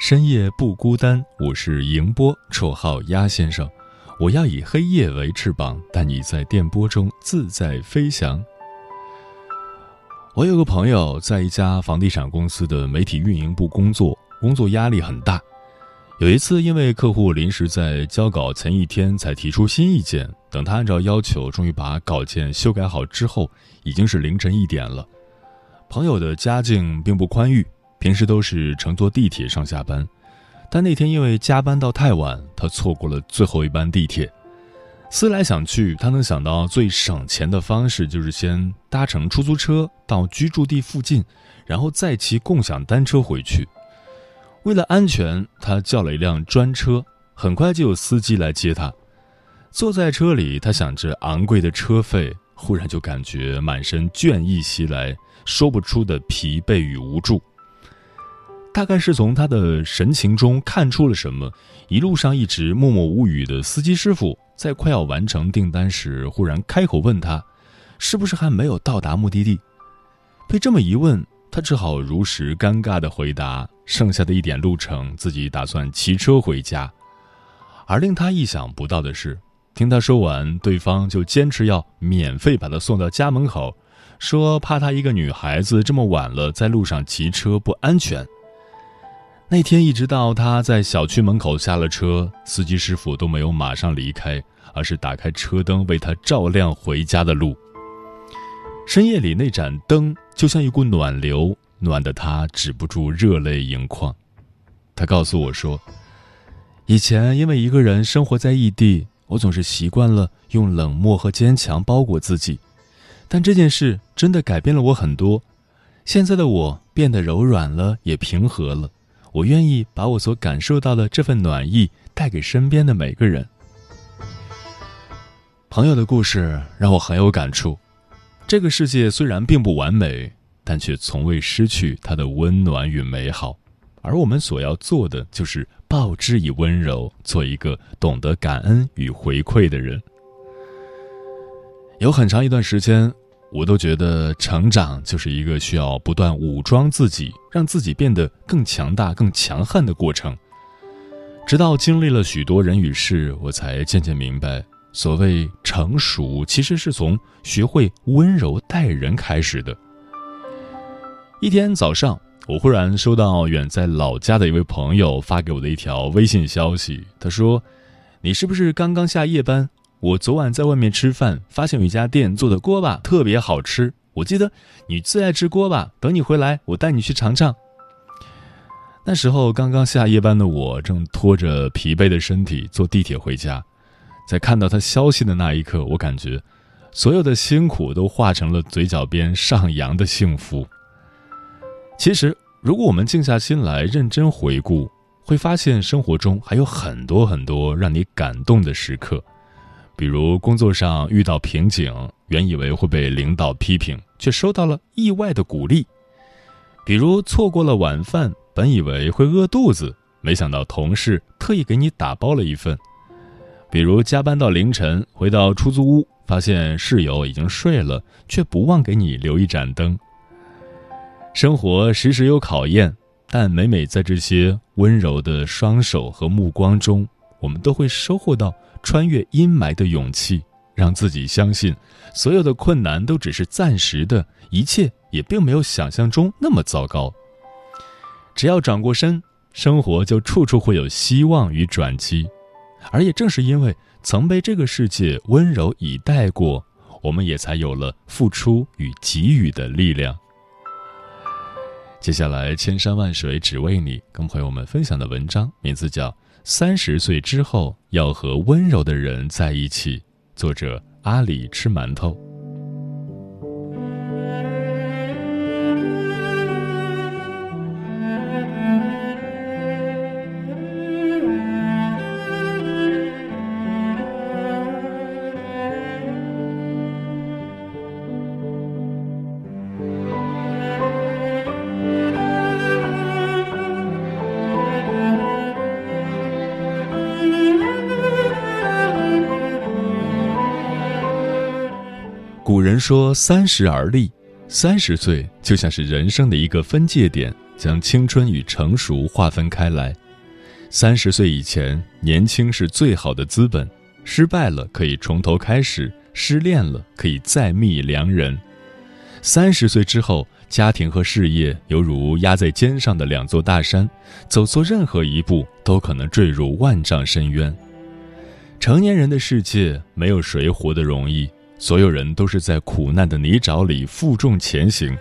深夜不孤单。我是迎波，绰号鸭先生。我要以黑夜为翅膀，带你在电波中自在飞翔。我有个朋友在一家房地产公司的媒体运营部工作，工作压力很大。有一次，因为客户临时在交稿前一天才提出新意见，等他按照要求终于把稿件修改好之后，已经是凌晨一点了。朋友的家境并不宽裕，平时都是乘坐地铁上下班，但那天因为加班到太晚，他错过了最后一班地铁。思来想去，他能想到最省钱的方式就是先搭乘出租车到居住地附近，然后再骑共享单车回去。为了安全，他叫了一辆专车，很快就有司机来接他。坐在车里，他想着昂贵的车费，忽然就感觉满身倦意袭来，说不出的疲惫与无助。大概是从他的神情中看出了什么，一路上一直默默无语的司机师傅，在快要完成订单时，忽然开口问他：“是不是还没有到达目的地？”被这么一问。他只好如实尴尬的回答：“剩下的一点路程，自己打算骑车回家。”而令他意想不到的是，听他说完，对方就坚持要免费把他送到家门口，说怕他一个女孩子这么晚了在路上骑车不安全。那天一直到他在小区门口下了车，司机师傅都没有马上离开，而是打开车灯为他照亮回家的路。深夜里那盏灯就像一股暖流，暖得他止不住热泪盈眶。他告诉我说：“以前因为一个人生活在异地，我总是习惯了用冷漠和坚强包裹自己，但这件事真的改变了我很多。现在的我变得柔软了，也平和了。我愿意把我所感受到的这份暖意带给身边的每个人。”朋友的故事让我很有感触。这个世界虽然并不完美，但却从未失去它的温暖与美好。而我们所要做的，就是报之以温柔，做一个懂得感恩与回馈的人。有很长一段时间，我都觉得成长就是一个需要不断武装自己，让自己变得更强大、更强悍的过程。直到经历了许多人与事，我才渐渐明白。所谓成熟，其实是从学会温柔待人开始的。一天早上，我忽然收到远在老家的一位朋友发给我的一条微信消息。他说：“你是不是刚刚下夜班？我昨晚在外面吃饭，发现有一家店做的锅巴特别好吃。我记得你最爱吃锅巴，等你回来，我带你去尝尝。”那时候刚刚下夜班的我，正拖着疲惫的身体坐地铁回家。在看到他消息的那一刻，我感觉，所有的辛苦都化成了嘴角边上扬的幸福。其实，如果我们静下心来认真回顾，会发现生活中还有很多很多让你感动的时刻。比如工作上遇到瓶颈，原以为会被领导批评，却收到了意外的鼓励；比如错过了晚饭，本以为会饿肚子，没想到同事特意给你打包了一份。比如加班到凌晨，回到出租屋，发现室友已经睡了，却不忘给你留一盏灯。生活时时有考验，但每每在这些温柔的双手和目光中，我们都会收获到穿越阴霾的勇气，让自己相信，所有的困难都只是暂时的，一切也并没有想象中那么糟糕。只要转过身，生活就处处会有希望与转机。而也正是因为曾被这个世界温柔以待过，我们也才有了付出与给予的力量。接下来，千山万水只为你，跟朋友们分享的文章名字叫《三十岁之后要和温柔的人在一起》，作者阿里吃馒头。说“三十而立”，三十岁就像是人生的一个分界点，将青春与成熟划分开来。三十岁以前，年轻是最好的资本，失败了可以从头开始，失恋了可以再觅良人。三十岁之后，家庭和事业犹如压在肩上的两座大山，走错任何一步都可能坠入万丈深渊。成年人的世界，没有谁活得容易。所有人都是在苦难的泥沼里负重前行，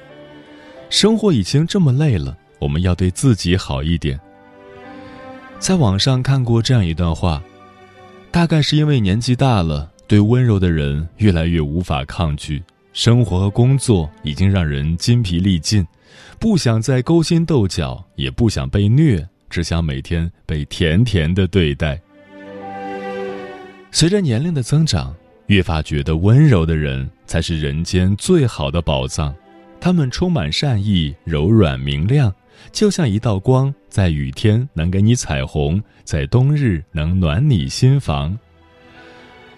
生活已经这么累了，我们要对自己好一点。在网上看过这样一段话，大概是因为年纪大了，对温柔的人越来越无法抗拒，生活和工作已经让人筋疲力尽，不想再勾心斗角，也不想被虐，只想每天被甜甜的对待。随着年龄的增长。越发觉得温柔的人才是人间最好的宝藏，他们充满善意、柔软明亮，就像一道光，在雨天能给你彩虹，在冬日能暖你心房。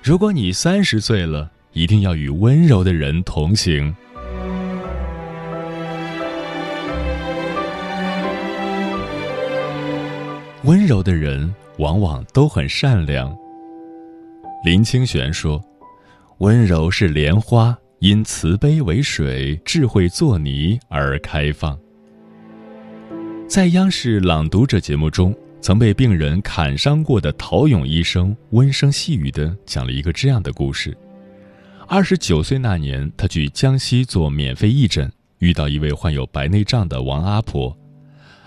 如果你三十岁了，一定要与温柔的人同行。温柔的人往往都很善良。林清玄说。温柔是莲花，因慈悲为水，智慧作泥而开放。在央视《朗读者》节目中，曾被病人砍伤过的陶勇医生温声细语地讲了一个这样的故事：二十九岁那年，他去江西做免费义诊，遇到一位患有白内障的王阿婆。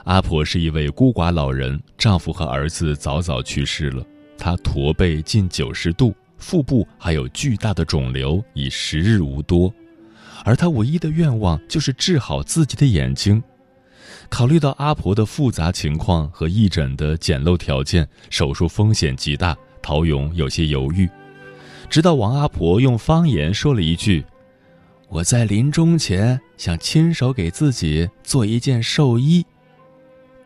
阿婆是一位孤寡老人，丈夫和儿子早早去世了，她驼背近九十度。腹部还有巨大的肿瘤，已时日无多，而他唯一的愿望就是治好自己的眼睛。考虑到阿婆的复杂情况和义诊的简陋条件，手术风险极大，陶勇有些犹豫。直到王阿婆用方言说了一句：“我在临终前想亲手给自己做一件寿衣。”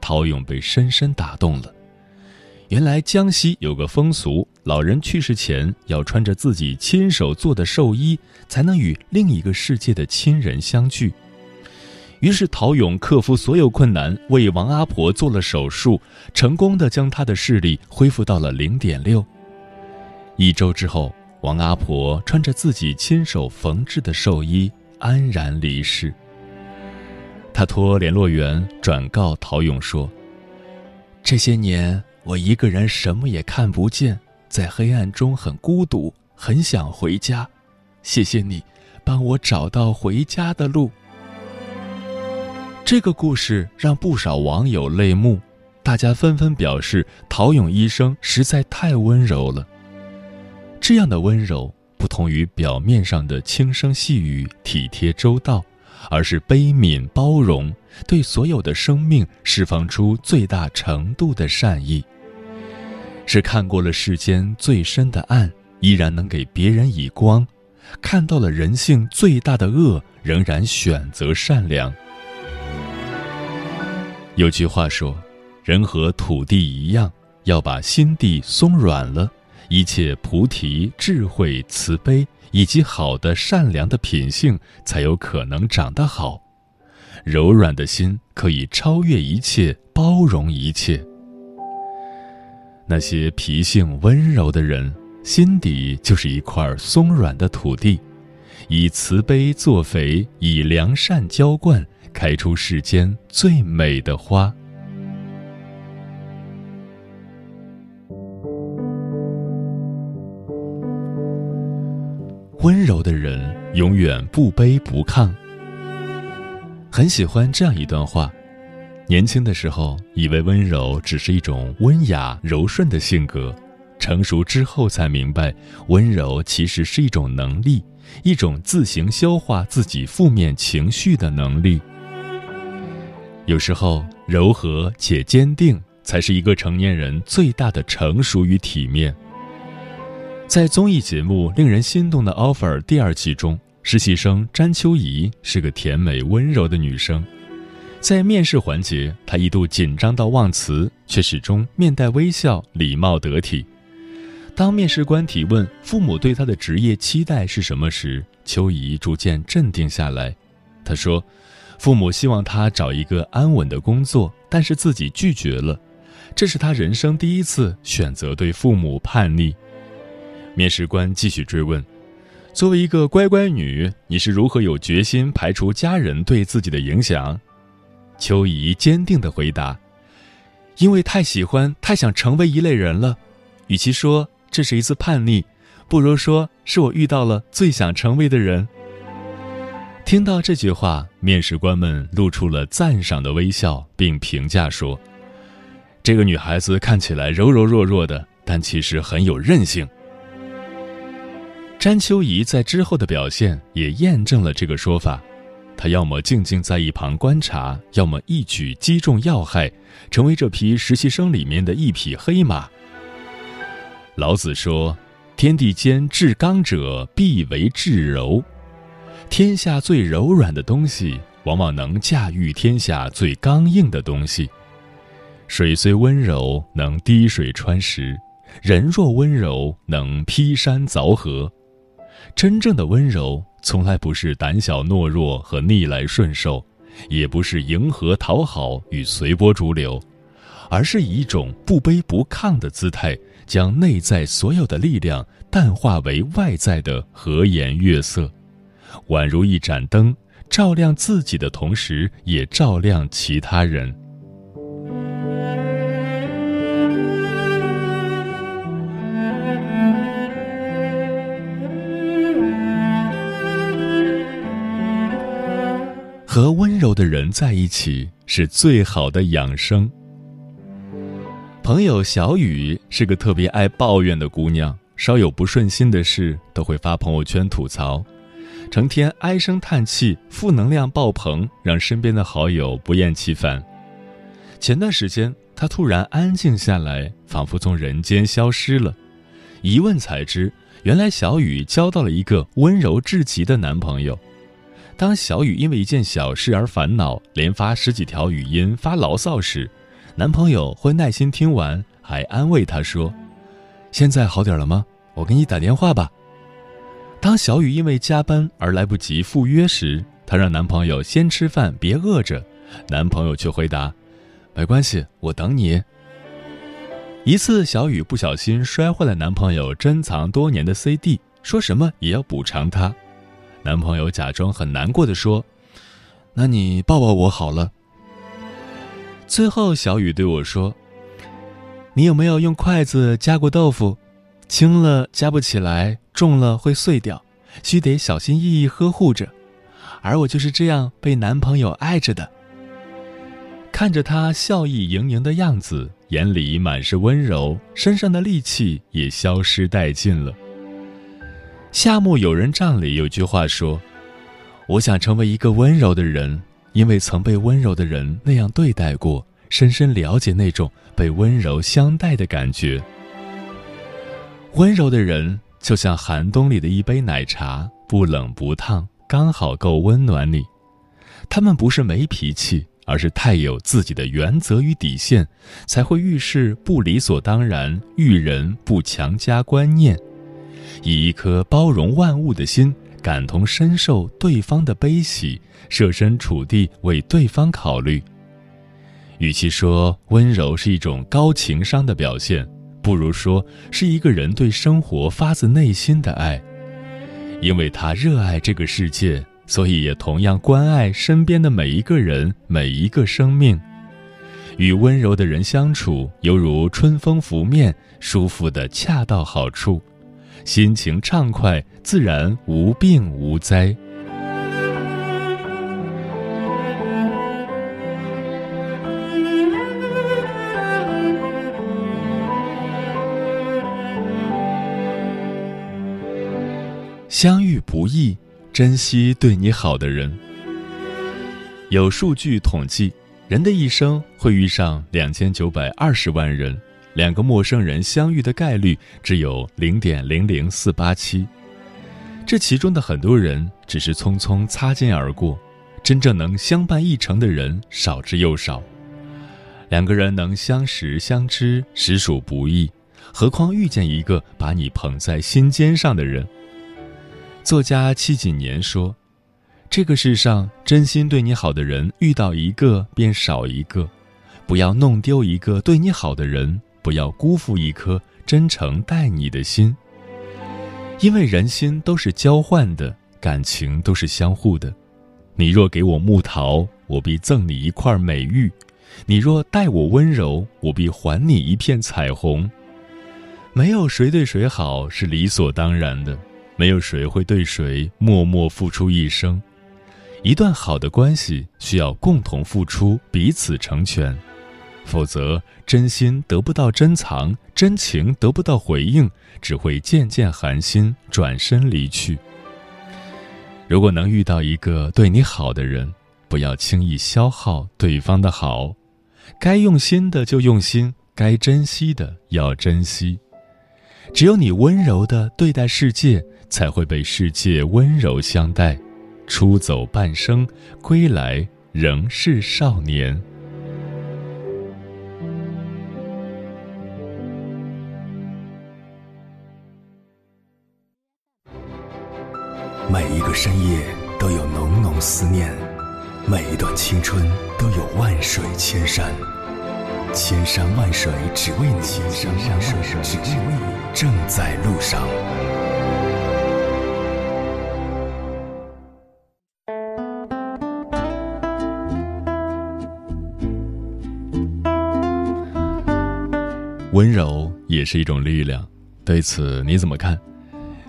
陶勇被深深打动了。原来江西有个风俗，老人去世前要穿着自己亲手做的寿衣，才能与另一个世界的亲人相聚。于是陶勇克服所有困难，为王阿婆做了手术，成功的将她的视力恢复到了零点六。一周之后，王阿婆穿着自己亲手缝制的寿衣安然离世。他托联络员转告陶勇说：“这些年。”我一个人什么也看不见，在黑暗中很孤独，很想回家。谢谢你，帮我找到回家的路。这个故事让不少网友泪目，大家纷纷表示陶勇医生实在太温柔了。这样的温柔不同于表面上的轻声细语、体贴周到，而是悲悯包容，对所有的生命释放出最大程度的善意。是看过了世间最深的暗，依然能给别人以光；看到了人性最大的恶，仍然选择善良。有句话说：“人和土地一样，要把心地松软了，一切菩提、智慧、慈悲以及好的善良的品性，才有可能长得好。柔软的心可以超越一切，包容一切。”那些脾性温柔的人，心底就是一块松软的土地，以慈悲作肥，以良善浇灌，开出世间最美的花。温柔的人永远不卑不亢。很喜欢这样一段话。年轻的时候，以为温柔只是一种温雅柔顺的性格；成熟之后，才明白，温柔其实是一种能力，一种自行消化自己负面情绪的能力。有时候，柔和且坚定，才是一个成年人最大的成熟与体面。在综艺节目《令人心动的 offer》第二季中，实习生詹秋怡是个甜美温柔的女生。在面试环节，他一度紧张到忘词，却始终面带微笑，礼貌得体。当面试官提问父母对他的职业期待是什么时，秋怡逐渐镇定下来。她说：“父母希望她找一个安稳的工作，但是自己拒绝了。这是她人生第一次选择对父母叛逆。”面试官继续追问：“作为一个乖乖女，你是如何有决心排除家人对自己的影响？”秋怡坚定地回答：“因为太喜欢、太想成为一类人了。与其说这是一次叛逆，不如说是我遇到了最想成为的人。”听到这句话，面试官们露出了赞赏的微笑，并评价说：“这个女孩子看起来柔柔弱弱的，但其实很有韧性。”詹秋怡在之后的表现也验证了这个说法，他要么静静在一旁观察，要么一举击中要害，成为这批实习生里面的一匹黑马。老子说：“天地间至刚者，必为至柔。”天下最柔软的东西，往往能驾驭天下最刚硬的东西。水虽温柔，能滴水穿石；人若温柔，能劈山凿河。真正的温柔，从来不是胆小懦弱和逆来顺受，也不是迎合讨好与随波逐流，而是以一种不卑不亢的姿态，将内在所有的力量淡化为外在的和颜悦色，宛如一盏灯，照亮自己的同时，也照亮其他人。和温柔的人在一起是最好的养生。朋友小雨是个特别爱抱怨的姑娘，稍有不顺心的事都会发朋友圈吐槽，成天唉声叹气，负能量爆棚，让身边的好友不厌其烦。前段时间，她突然安静下来，仿佛从人间消失了。一问才知，原来小雨交到了一个温柔至极的男朋友。当小雨因为一件小事而烦恼，连发十几条语音发牢骚时，男朋友会耐心听完，还安慰她说：“现在好点了吗？我给你打电话吧。”当小雨因为加班而来不及赴约时，她让男朋友先吃饭，别饿着。男朋友却回答：“没关系，我等你。”一次，小雨不小心摔坏了男朋友珍藏多年的 CD，说什么也要补偿他。男朋友假装很难过的说：“那你抱抱我好了。”最后，小雨对我说：“你有没有用筷子夹过豆腐？轻了夹不起来，重了会碎掉，需得小心翼翼呵护着。而我就是这样被男朋友爱着的。”看着他笑意盈盈的样子，眼里满是温柔，身上的戾气也消失殆尽了。夏目友人帐里有句话说：“我想成为一个温柔的人，因为曾被温柔的人那样对待过，深深了解那种被温柔相待的感觉。温柔的人就像寒冬里的一杯奶茶，不冷不烫，刚好够温暖你。他们不是没脾气，而是太有自己的原则与底线，才会遇事不理所当然，遇人不强加观念。”以一颗包容万物的心，感同身受对方的悲喜，设身处地为对方考虑。与其说温柔是一种高情商的表现，不如说是一个人对生活发自内心的爱。因为他热爱这个世界，所以也同样关爱身边的每一个人、每一个生命。与温柔的人相处，犹如春风拂面，舒服的恰到好处。心情畅快，自然无病无灾。相遇不易，珍惜对你好的人。有数据统计，人的一生会遇上两千九百二十万人，两个陌生人相遇的概率只有零点零零四八七。这其中的很多人只是匆匆擦肩而过，真正能相伴一程的人少之又少。两个人能相识相知，实属不易，何况遇见一个把你捧在心尖上的人。作家戚锦年说：“这个世上真心对你好的人，遇到一个便少一个。不要弄丢一个对你好的人，不要辜负一颗真诚待你的心。因为人心都是交换的，感情都是相互的。你若给我木桃，我必赠你一块美玉；你若待我温柔，我必还你一片彩虹。没有谁对谁好是理所当然的。”没有谁会对谁默默付出一生，一段好的关系需要共同付出，彼此成全，否则真心得不到珍藏，真情得不到回应，只会渐渐寒心，转身离去。如果能遇到一个对你好的人，不要轻易消耗对方的好，该用心的就用心，该珍惜的要珍惜，只有你温柔的对待世界。才会被世界温柔相待，出走半生，归来仍是少年。每一个深夜都有浓浓思念，每一段青春都有万水千山，千山万水只为你，千山万水只为你，正在路上。温柔也是一种力量，对此你怎么看？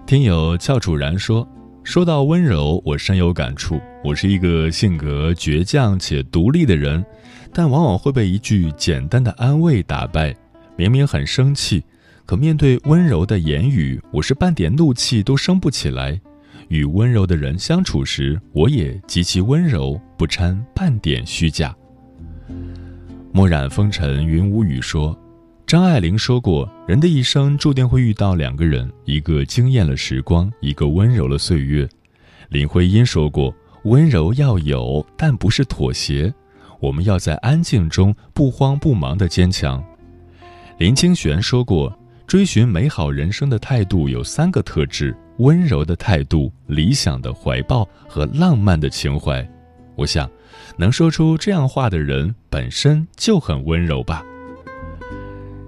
听友教主然说：“说到温柔，我深有感触。我是一个性格倔强且独立的人，但往往会被一句简单的安慰打败。明明很生气，可面对温柔的言语，我是半点怒气都生不起来。与温柔的人相处时，我也极其温柔，不掺半点虚假。”墨染风尘云无语说。张爱玲说过：“人的一生注定会遇到两个人，一个惊艳了时光，一个温柔了岁月。”林徽因说过：“温柔要有，但不是妥协。我们要在安静中不慌不忙的坚强。”林清玄说过：“追寻美好人生的态度有三个特质：温柔的态度、理想的怀抱和浪漫的情怀。”我想，能说出这样话的人本身就很温柔吧。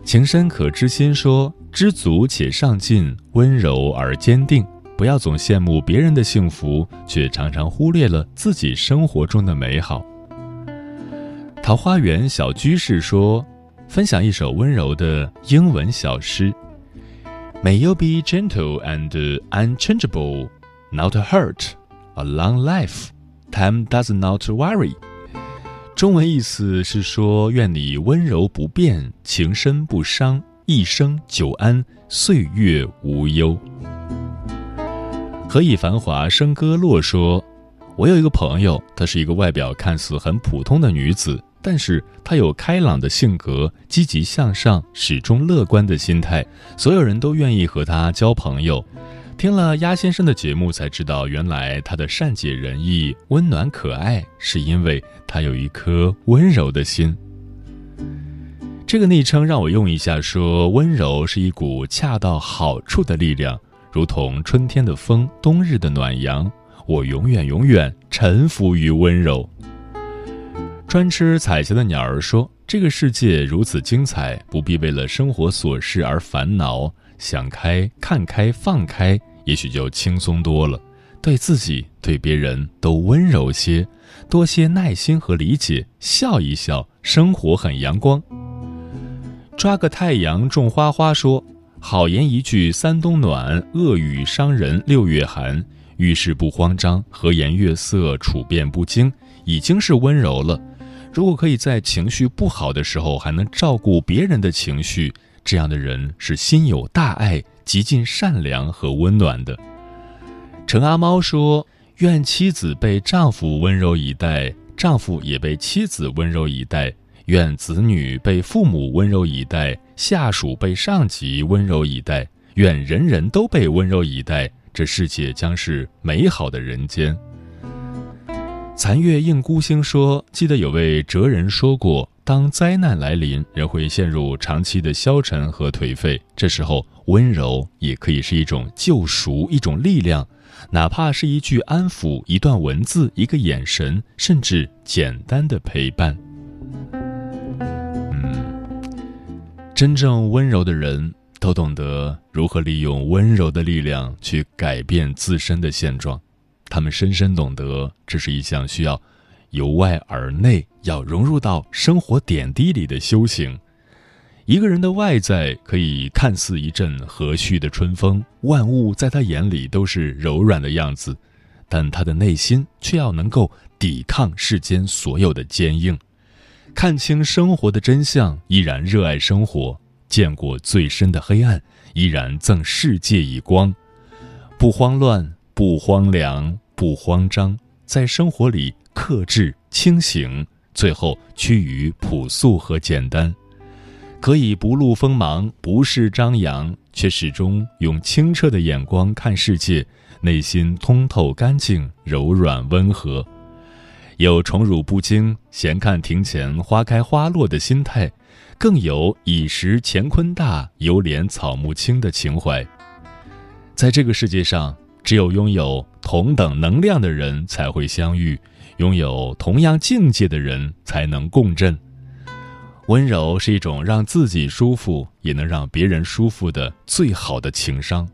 情深可知心说：“知足且上进，温柔而坚定。不要总羡慕别人的幸福，却常常忽略了自己生活中的美好。”桃花源小居士说：“分享一首温柔的英文小诗：May you be gentle and unchangeable, not hurt. A long life, time does not worry.” 中文意思是说，愿你温柔不变，情深不伤，一生久安，岁月无忧。何以繁华笙歌落说，我有一个朋友，她是一个外表看似很普通的女子，但是她有开朗的性格，积极向上，始终乐观的心态，所有人都愿意和她交朋友。听了鸭先生的节目，才知道原来他的善解人意、温暖可爱，是因为他有一颗温柔的心。这个昵称让我用一下，说温柔是一股恰到好处的力量，如同春天的风、冬日的暖阳。我永远永远臣服于温柔。专吃彩霞的鸟儿说：“这个世界如此精彩，不必为了生活琐事而烦恼，想开、看开、放开。”也许就轻松多了，对自己、对别人都温柔些，多些耐心和理解，笑一笑，生活很阳光。抓个太阳种花花说，好言一句三冬暖，恶语伤人六月寒。遇事不慌张，和颜悦色，处变不惊，已经是温柔了。如果可以在情绪不好的时候还能照顾别人的情绪，这样的人是心有大爱、极尽善良和温暖的。陈阿猫说：“愿妻子被丈夫温柔以待，丈夫也被妻子温柔以待；愿子女被父母温柔以待，下属被上级温柔以待；愿人人都被温柔以待。”这世界将是美好的人间。残月映孤星说：“记得有位哲人说过，当灾难来临，人会陷入长期的消沉和颓废。这时候，温柔也可以是一种救赎，一种力量，哪怕是一句安抚、一段文字、一个眼神，甚至简单的陪伴。”嗯，真正温柔的人。都懂得如何利用温柔的力量去改变自身的现状，他们深深懂得这是一项需要由外而内、要融入到生活点滴里的修行。一个人的外在可以看似一阵和煦的春风，万物在他眼里都是柔软的样子，但他的内心却要能够抵抗世间所有的坚硬，看清生活的真相，依然热爱生活。见过最深的黑暗，依然赠世界以光，不慌乱，不荒凉，不慌张，在生活里克制、清醒，最后趋于朴素和简单，可以不露锋芒，不事张扬，却始终用清澈的眼光看世界，内心通透干净、柔软温和，有宠辱不惊、闲看庭前花开花落的心态。更有以识乾坤大，犹怜草木青的情怀。在这个世界上，只有拥有同等能量的人才会相遇，拥有同样境界的人才能共振。温柔是一种让自己舒服，也能让别人舒服的最好的情商。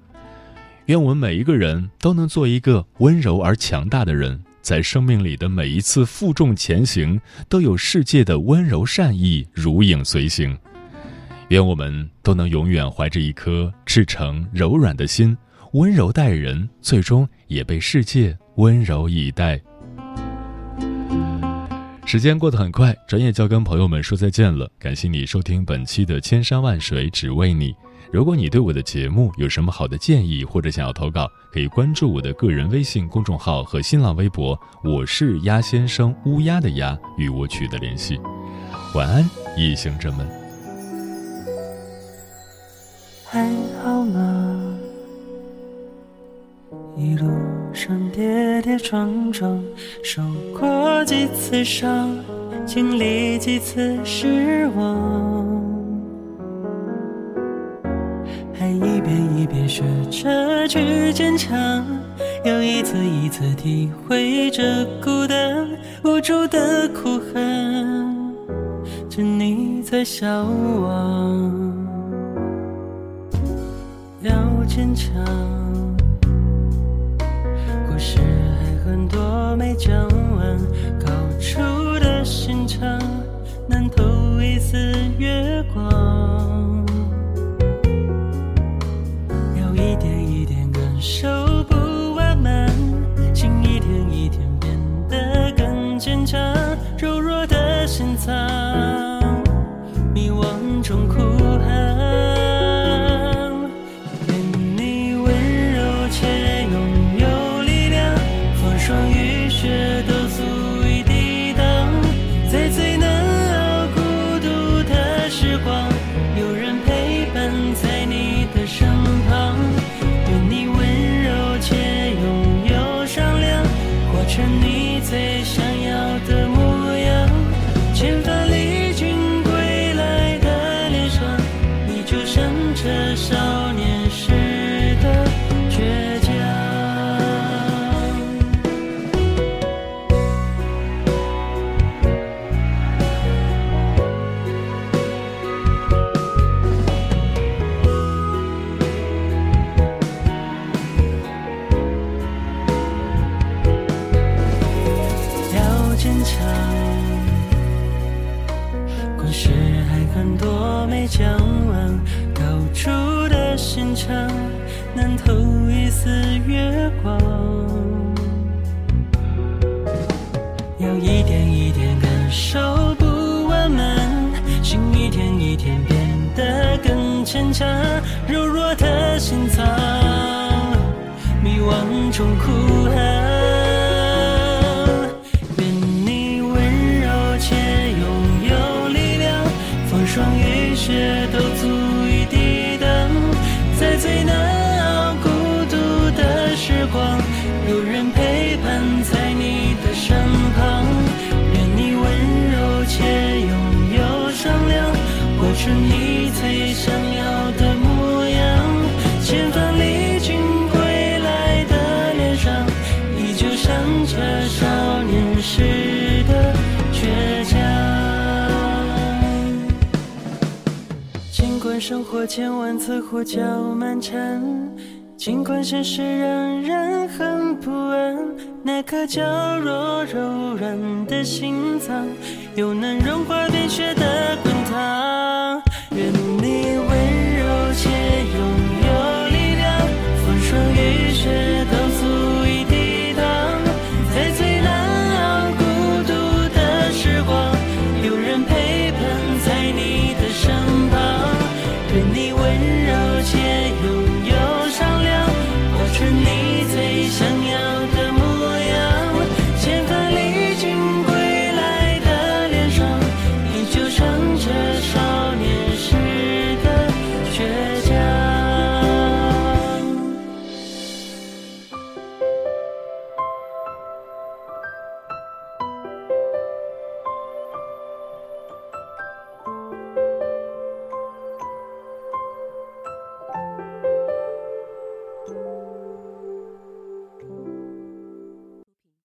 愿我们每一个人都能做一个温柔而强大的人。在生命里的每一次负重前行，都有世界的温柔善意如影随形。愿我们都能永远怀着一颗赤诚柔软的心，温柔待人，最终也被世界温柔以待。时间过得很快，转眼就要跟朋友们说再见了。感谢你收听本期的《千山万水只为你》。如果你对我的节目有什么好的建议，或者想要投稿，可以关注我的个人微信公众号和新浪微博，我是鸭先生乌鸦的鸭，与我取得联系。晚安，夜行者们。还好吗？一路上跌跌撞撞，受过几次伤，经历几次失望。还一遍一遍学着去坚强，又一次一次体会着孤单无助的哭喊，趁你在消亡，要坚强。多没讲完，高处的心肠能透一丝月光。你或千万次胡搅蛮缠，尽管现实让人很不安，那颗娇弱柔软的心脏，又能融化冰雪的滚烫。